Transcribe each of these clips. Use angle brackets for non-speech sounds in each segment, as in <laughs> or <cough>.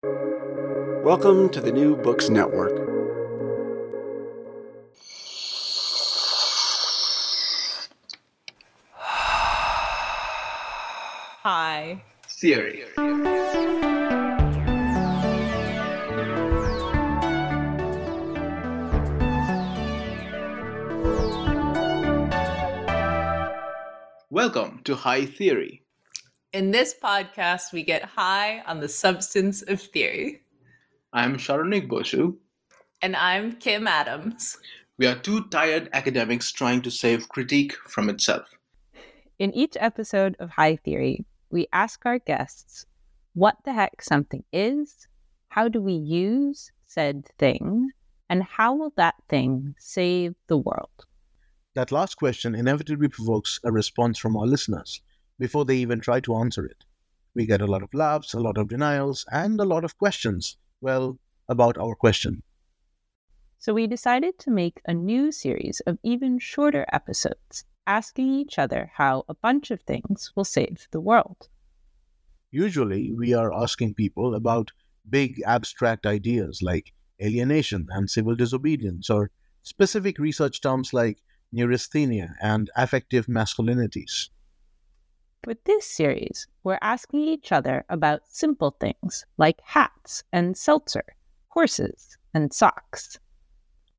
Welcome to the New Books Network. Hi. Theory. Welcome to High Theory. In this podcast, we get high on the substance of theory. I'm Saronik Bosu. And I'm Kim Adams. We are two tired academics trying to save critique from itself. In each episode of High Theory, we ask our guests what the heck something is, how do we use said thing, and how will that thing save the world? That last question inevitably provokes a response from our listeners before they even try to answer it. We get a lot of laughs, a lot of denials, and a lot of questions, well, about our question. So we decided to make a new series of even shorter episodes, asking each other how a bunch of things will save the world. Usually, we are asking people about big abstract ideas like alienation and civil disobedience, or specific research terms like neurasthenia and affective masculinities. With this series, we're asking each other about simple things like hats and seltzer, horses and socks.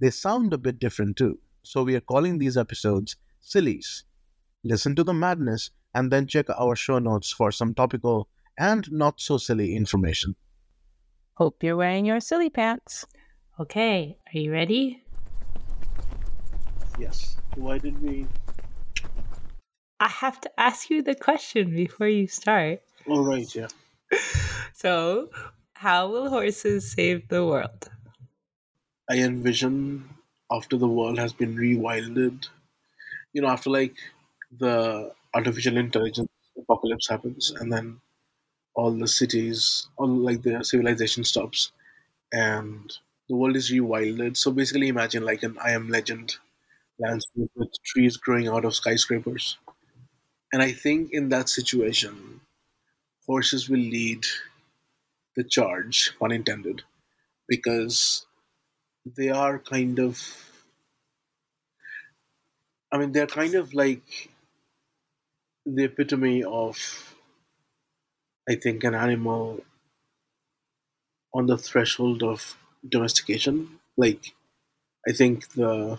They sound a bit different too, so we are calling these episodes Sillies. Listen to the madness and then check our show notes for some topical and not so silly information. Hope you're wearing your silly pants. Okay, are you ready? Yes. Why did we? I have to ask you the question before you start. All right, yeah. <laughs> So, how will horses save the world? I envision after the world has been rewilded, you know, after like the artificial intelligence apocalypse happens, and then all the cities, all like the civilization stops, and the world is rewilded. So basically, imagine like an I Am Legend landscape with trees growing out of skyscrapers. And I think in that situation, horses will lead the charge, pun intended, because they are kind of I mean they're kind of like the epitome of I think an animal on the threshold of domestication. Like I think the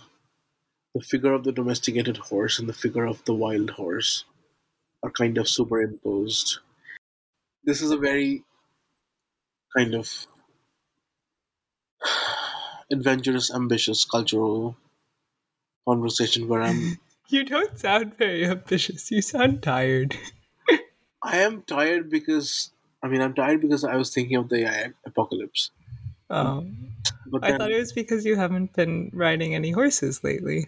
the figure of the domesticated horse and the figure of the wild horse are kind of superimposed. This is a very kind of adventurous, ambitious cultural conversation where I'm. <laughs> You don't sound very ambitious. You sound tired. <laughs> I am tired because I mean I'm tired because I was thinking of the AI apocalypse. Oh, But I then thought it was because you haven't been riding any horses lately.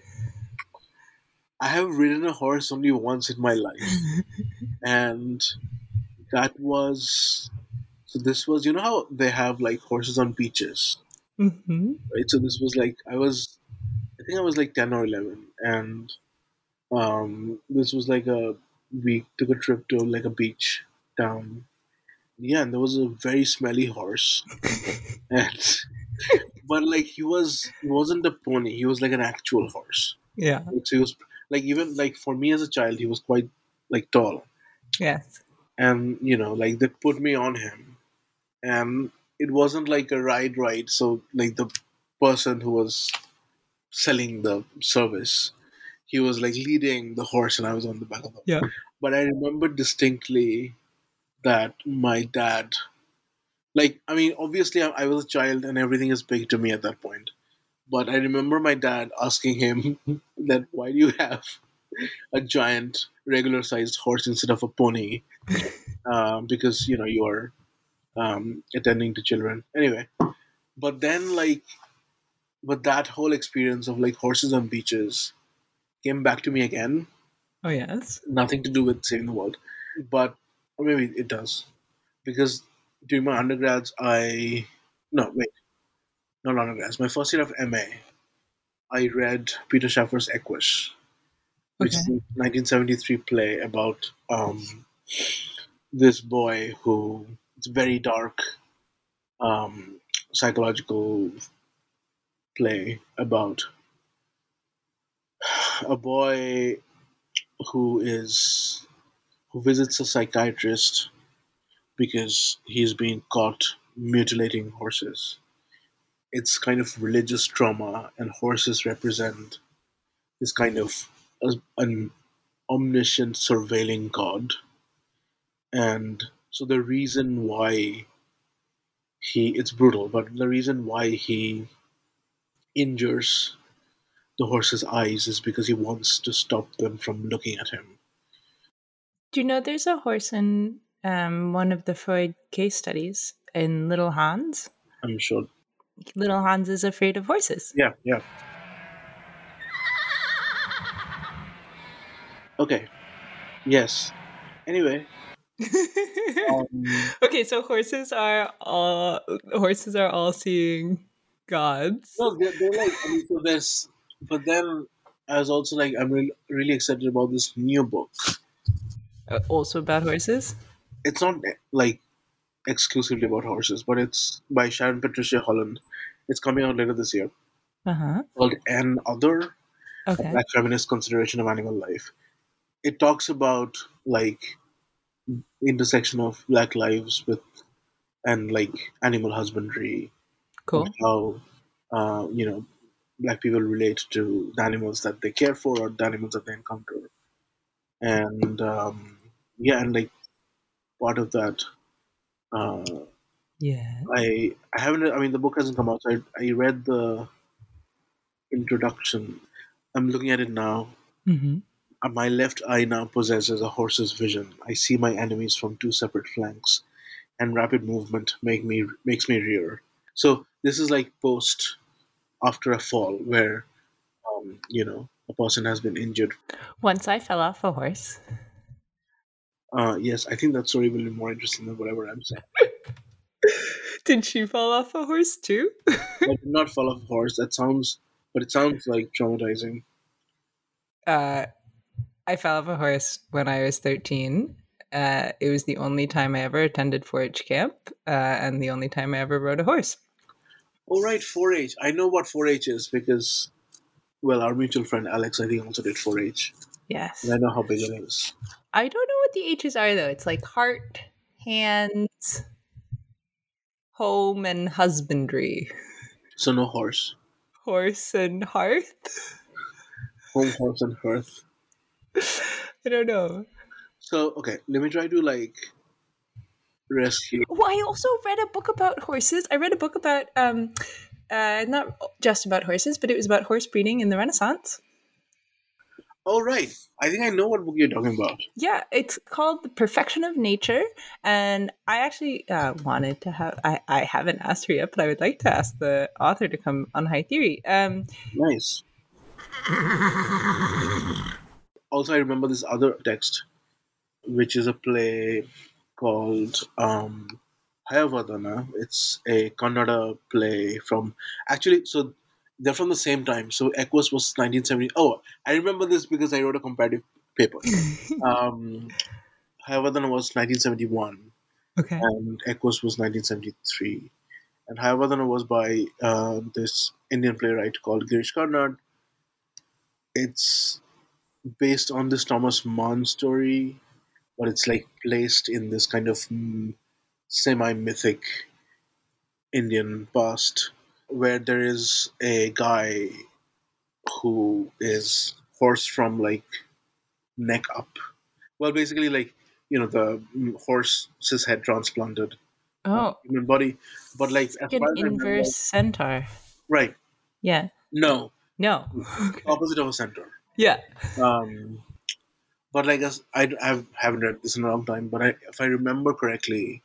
I have ridden a horse only once in my life, <laughs> and that was so. This was you know how they have like horses on beaches, hmm right? So this was like I was, I think I was like ten or eleven, and um, this was like a we took a trip to like a beach down. Yeah, and there was a very smelly horse, <laughs> and but like he was he wasn't a pony. He was like an actual horse. Yeah. So he was like even like for me as a child, he was quite like tall, Yes. and you know like they put me on him, and it wasn't like a ride ride. So like the person who was selling the service, he was like leading the horse, and I was on the back of the. Yeah. But I remember distinctly that my dad, like I mean, obviously I, I was a child, and everything is big to me at that point. But I remember my dad asking him <laughs> that why do you have a giant regular sized horse instead of a pony? <laughs> Um, because you know you're um, attending to children. Anyway, but then like, but that whole experience of like horses on beaches came back to me again. Oh, yes. Nothing to do with saving the world, but or maybe it does, because during my undergrads I no wait not undergrads my first year of MA I read Peter Shaffer's Equus, which is a 1973 play about um, this boy who it's very dark um, psychological play about a boy who is who visits a psychiatrist because he's been caught mutilating horses. It's kind of religious trauma, and horses represent this kind of an omniscient, surveilling God. And so the reason why he it's brutal, but the reason why he injures the horse's eyes is because he wants to stop them from looking at him. Do you know there's a horse in um, one of the Freud case studies in Little Hans? I'm sure. Little Hans is afraid of horses. Yeah, yeah. Okay. Yes. Anyway, <laughs> um, okay, so horses are all horses are all seeing gods. no, they're, they're like I mean, so there's for them. I was also like I'm really, really excited about this new book. Uh, Also about horses. It's not like exclusively about horses, but it's by Sharon Patricia Holland. It's coming out later this year Uh huh. called An Other, Okay. Black Feminist Consideration of Animal Life. It talks about like intersection of black lives with and like animal husbandry, Cool. how uh, you know black people relate to the animals that they care for or the animals that they encounter, and um, yeah, and like part of that. Uh, Yeah. I I haven't. I mean, the book hasn't come out. So I I read the introduction. I'm looking at it now. Mm-hmm. Uh, My left eye now possesses a horse's vision. I see my enemies from two separate flanks, and rapid movement make me makes me rear. So this is like post after a fall, where um, you know a person has been injured. Once I fell off a horse. Uh, yes, I think that story will be more interesting than whatever I'm saying. Did she fall off a horse too? I did not fall off a horse. That sounds, but it sounds like traumatizing. uh, I fell off a horse when I was 13. Uh, it was the only time I ever attended 4 H camp uh, and the only time I ever rode a horse. All right, 4 H. I know what 4-H is because, well, our mutual friend Alex, I think, also did 4-H, Yes. and I know how big it is. I don't know the H's are though. It's like heart, hands, home, and husbandry. So no horse, Horse and hearth? home, horse, and hearth. I don't know. So okay, let me try to like rescue. Well, I also read a book about horses. I read a book about um uh not just about horses, but it was about horse breeding in the Renaissance. Oh right, I think I know what book you're talking about. Yeah, it's called The Perfection of Nature, and I actually uh, wanted to have. I, I haven't asked her yet, but I would like to ask the author to come on High Theory. Um, Nice. Also, I remember this other text, which is a play called um, Hayavadana. It's a Kannada play from actually. So they're from the same time. So Equus was 1970. Oh, I remember this because I wrote a comparative paper. <laughs> um, Hayavadana was 1971 okay. and Equus was 1973. And Hayavadana was by uh, this Indian playwright called Girish Karnad. It's based on this Thomas Mann story, but it's like placed in this kind of mm, semi mythic Indian past where there is a guy who is horse from like neck up. Well, basically, like, you know, the horse's head transplanted Oh, human body, but like like an as I remember- inverse centaur. right? Yeah. No, No. <laughs> opposite of a centaur. yeah. Um, but like I I've, haven't read this in a long time, but I, if I remember correctly,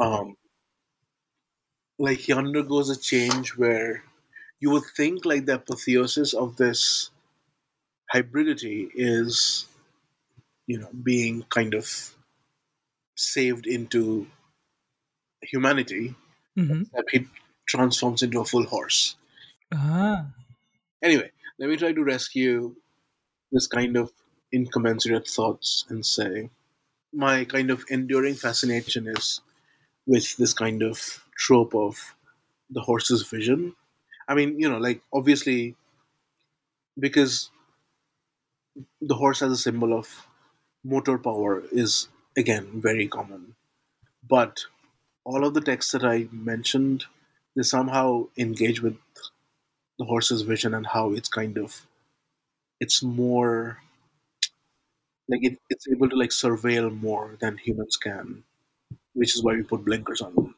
um, like he undergoes a change where you would think like the apotheosis of this hybridity is, you know, being kind of saved into humanity, hmm that he transforms into a full horse. Ah. Anyway, let me try to rescue this kind of incommensurate thoughts and say my kind of enduring fascination is with this kind of trope of the horse's vision. I mean, you know, like obviously because the horse as a symbol of motor power is again very common. But all of the texts that I mentioned, they somehow engage with the horse's vision and how it's kind of it's more like it, it's able to like surveil more than humans can, which is why we put blinkers on them.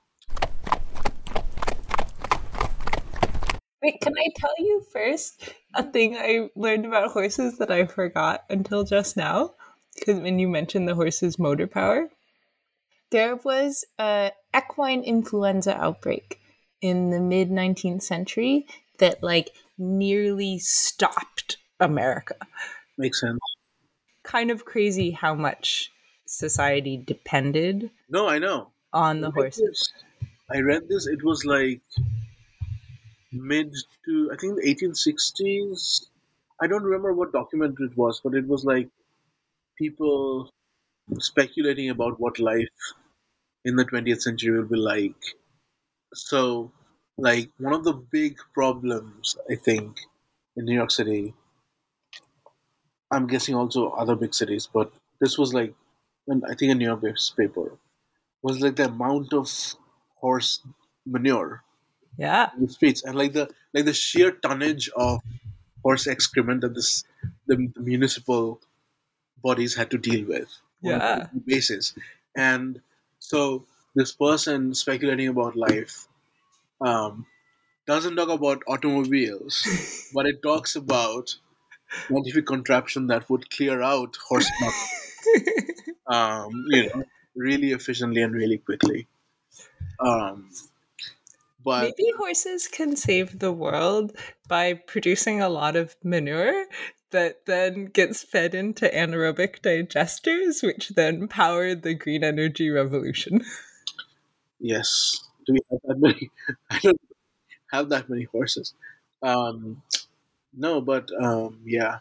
Wait, can I tell you first a thing I learned about horses that I forgot until just now? Because when you mentioned the horse's motor power, there was a equine influenza outbreak in the mid 19th century that like nearly stopped America. Makes sense. Kind of crazy how much society depended No, I know. on the I horses. this- I read this. It was like mid to I think the 1860s. I don't remember what document it was, but it was like people speculating about what life in the 20th century will be like. So, like one of the big problems I think in New York City. I'm guessing also other big cities, but this was like, and I think a New York based paper was like the amount of horse manure Yeah. in the streets and like the like the sheer tonnage of horse excrement that this the, the municipal bodies had to deal with yeah. on a basis and so this person speculating about life um, doesn't talk about automobiles <laughs> but it talks about scientific contraption that would clear out horse manure <laughs> um, you know, really efficiently and really quickly. Um, but Maybe horses can save the world by producing a lot of manure that then gets fed into anaerobic digesters, which then power the green energy revolution. yes, do we have that many? <laughs> I don't have that many horses. Um, no, but um, yeah,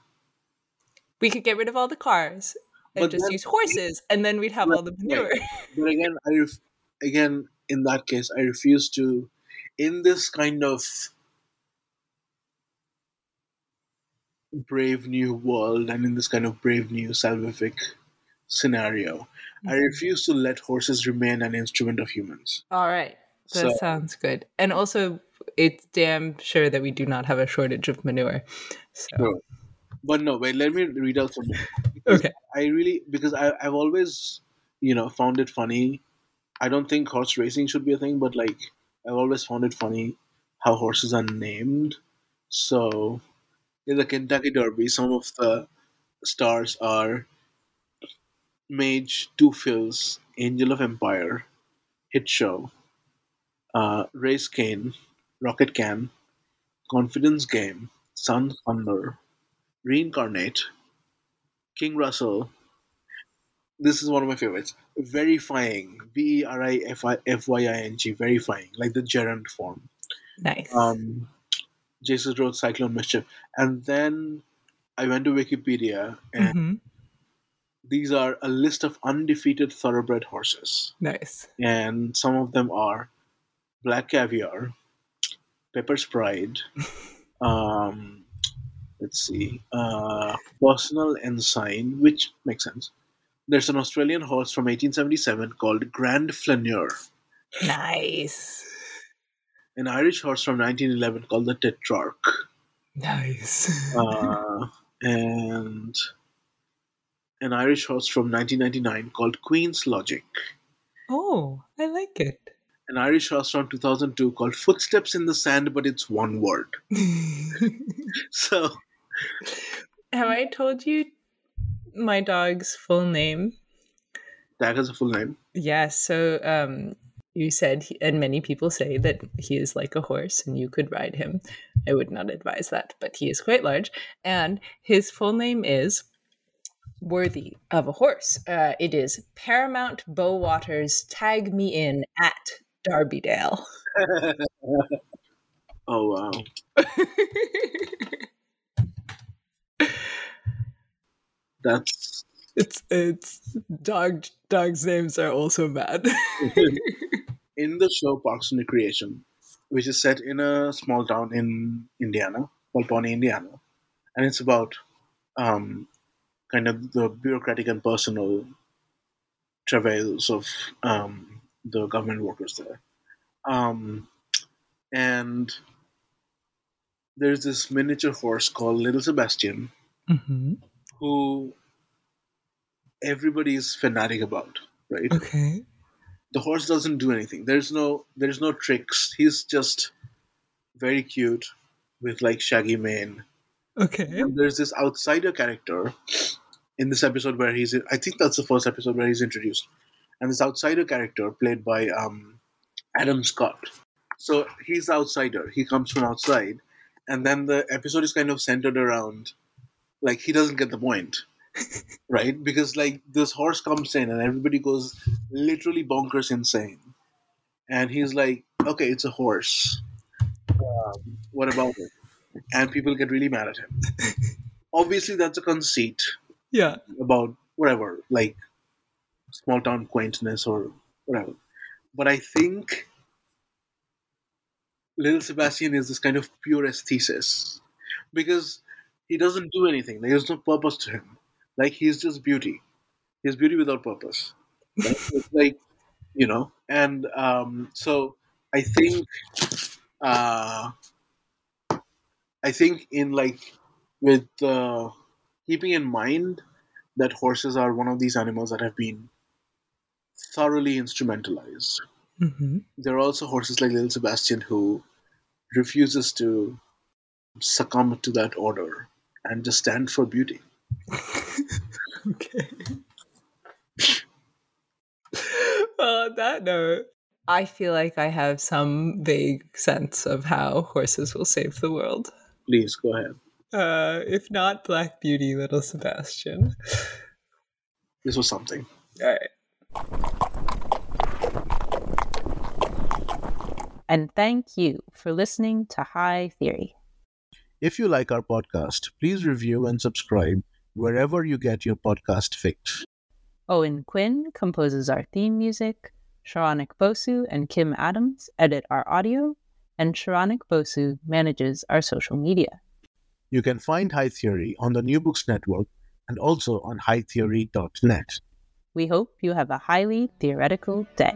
We could get rid of all the cars and But just then- use horses, and then we'd have all the manure. <laughs> but again, I ref- again in that case, I refuse to. In this kind of brave new world and in this kind of brave new salvific scenario, I refuse to let horses remain an instrument of humans. All right. That So- sounds good. And also, it's damn sure that we do not have a shortage of manure. So, Sure. But no, wait, let me read out some. because okay. I really because I I've always you know found it funny. I don't think horse racing should be a thing, but like I've always found it funny how horses are named. So in the Kentucky Derby, some of the stars are Mage, Two Phil's, Angel of Empire, Hit Show, uh, Race Cane, Rocket Can, Confidence Game, Sun Thunder, Reincarnate, King Russell. This is one of my favorites. Verifying. V E R I F I F Y I N G. Verifying. Like the gerund form. Nice. Um, Jace's Road Cyclone Mischief. And then I went to Wikipedia, and Mhm. these are a list of undefeated thoroughbred horses. Nice. And some of them are Black Caviar, Pepper's Pride, <laughs> um, let's see, uh, Personal Ensign, which makes sense. There's an Australian horse from 1877 called Grand Flaneur, Nice. an Irish horse from 1911 called the Tetrarch, Nice. uh, and an Irish horse from 1999 called Queen's Logic, oh, I like it. An Irish from 2002 called Footsteps in the Sand, but it's one word. <laughs> So, Have I told you my dog's full name? that is a full name. Yes. so um, you said, he- and many people say that he is like a horse and you could ride him. I would not advise that, but he is quite large. And his full name is Worthy of a Horse. Uh, it is Paramount Bowwaters Tag Me In at Darbydale. <laughs> oh, wow. That's <laughs> it's it's dog dogs names are also bad. <laughs> in the show Parks and Recreation, which is set in a small town in Indiana, called Pawnee, Indiana, and it's about um, kind of the bureaucratic and personal travails of um, the government workers there. Um, and there's this miniature horse called Little Sebastian, Mm-hmm. who everybody is fanatic about, right? Okay. the horse doesn't do anything. There's no there's no tricks. He's just very cute with like shaggy mane. Okay. And there's this outsider character in this episode where he's I think that's the first episode where he's introduced. And this outsider character played by um, Adam Scott. So he's the outsider. He comes from outside and then the episode is kind of centered around like he doesn't get the point. <laughs> right? Because like this horse comes in and everybody goes literally bonkers insane. And he's like, okay, it's a horse. Um, what about it? And people get really mad at him. <laughs> Obviously, that's a conceit Yeah. about whatever, like small town quaintness or whatever. But I think Little Sebastian is this kind of pure aesthesis because he doesn't do anything. There's no purpose to him. Like he's just beauty. He's beauty without purpose. Right? <laughs> Like you know, and um, so I think, uh, I think in like with uh, keeping in mind that horses are one of these animals that have been thoroughly instrumentalized. Mm-hmm. There are also horses like Little Sebastian who refuses to succumb to that order and just stand for beauty. <laughs> okay. <laughs> well, on that note, I feel like I have some vague sense of how horses will save the world. Please go ahead. Uh, if not Black Beauty, Little Sebastian. This was something. All right. And thank you for listening to High Theory. If you like our podcast, please review and subscribe wherever you get your podcast fix. Owen Quinn composes our theme music, Saronik Bosu and Kim Adams edit our audio, and Saronik Bosu manages our social media. You can find High Theory on the New Books Network and also on hightheory.net. We hope you have a highly theoretical day.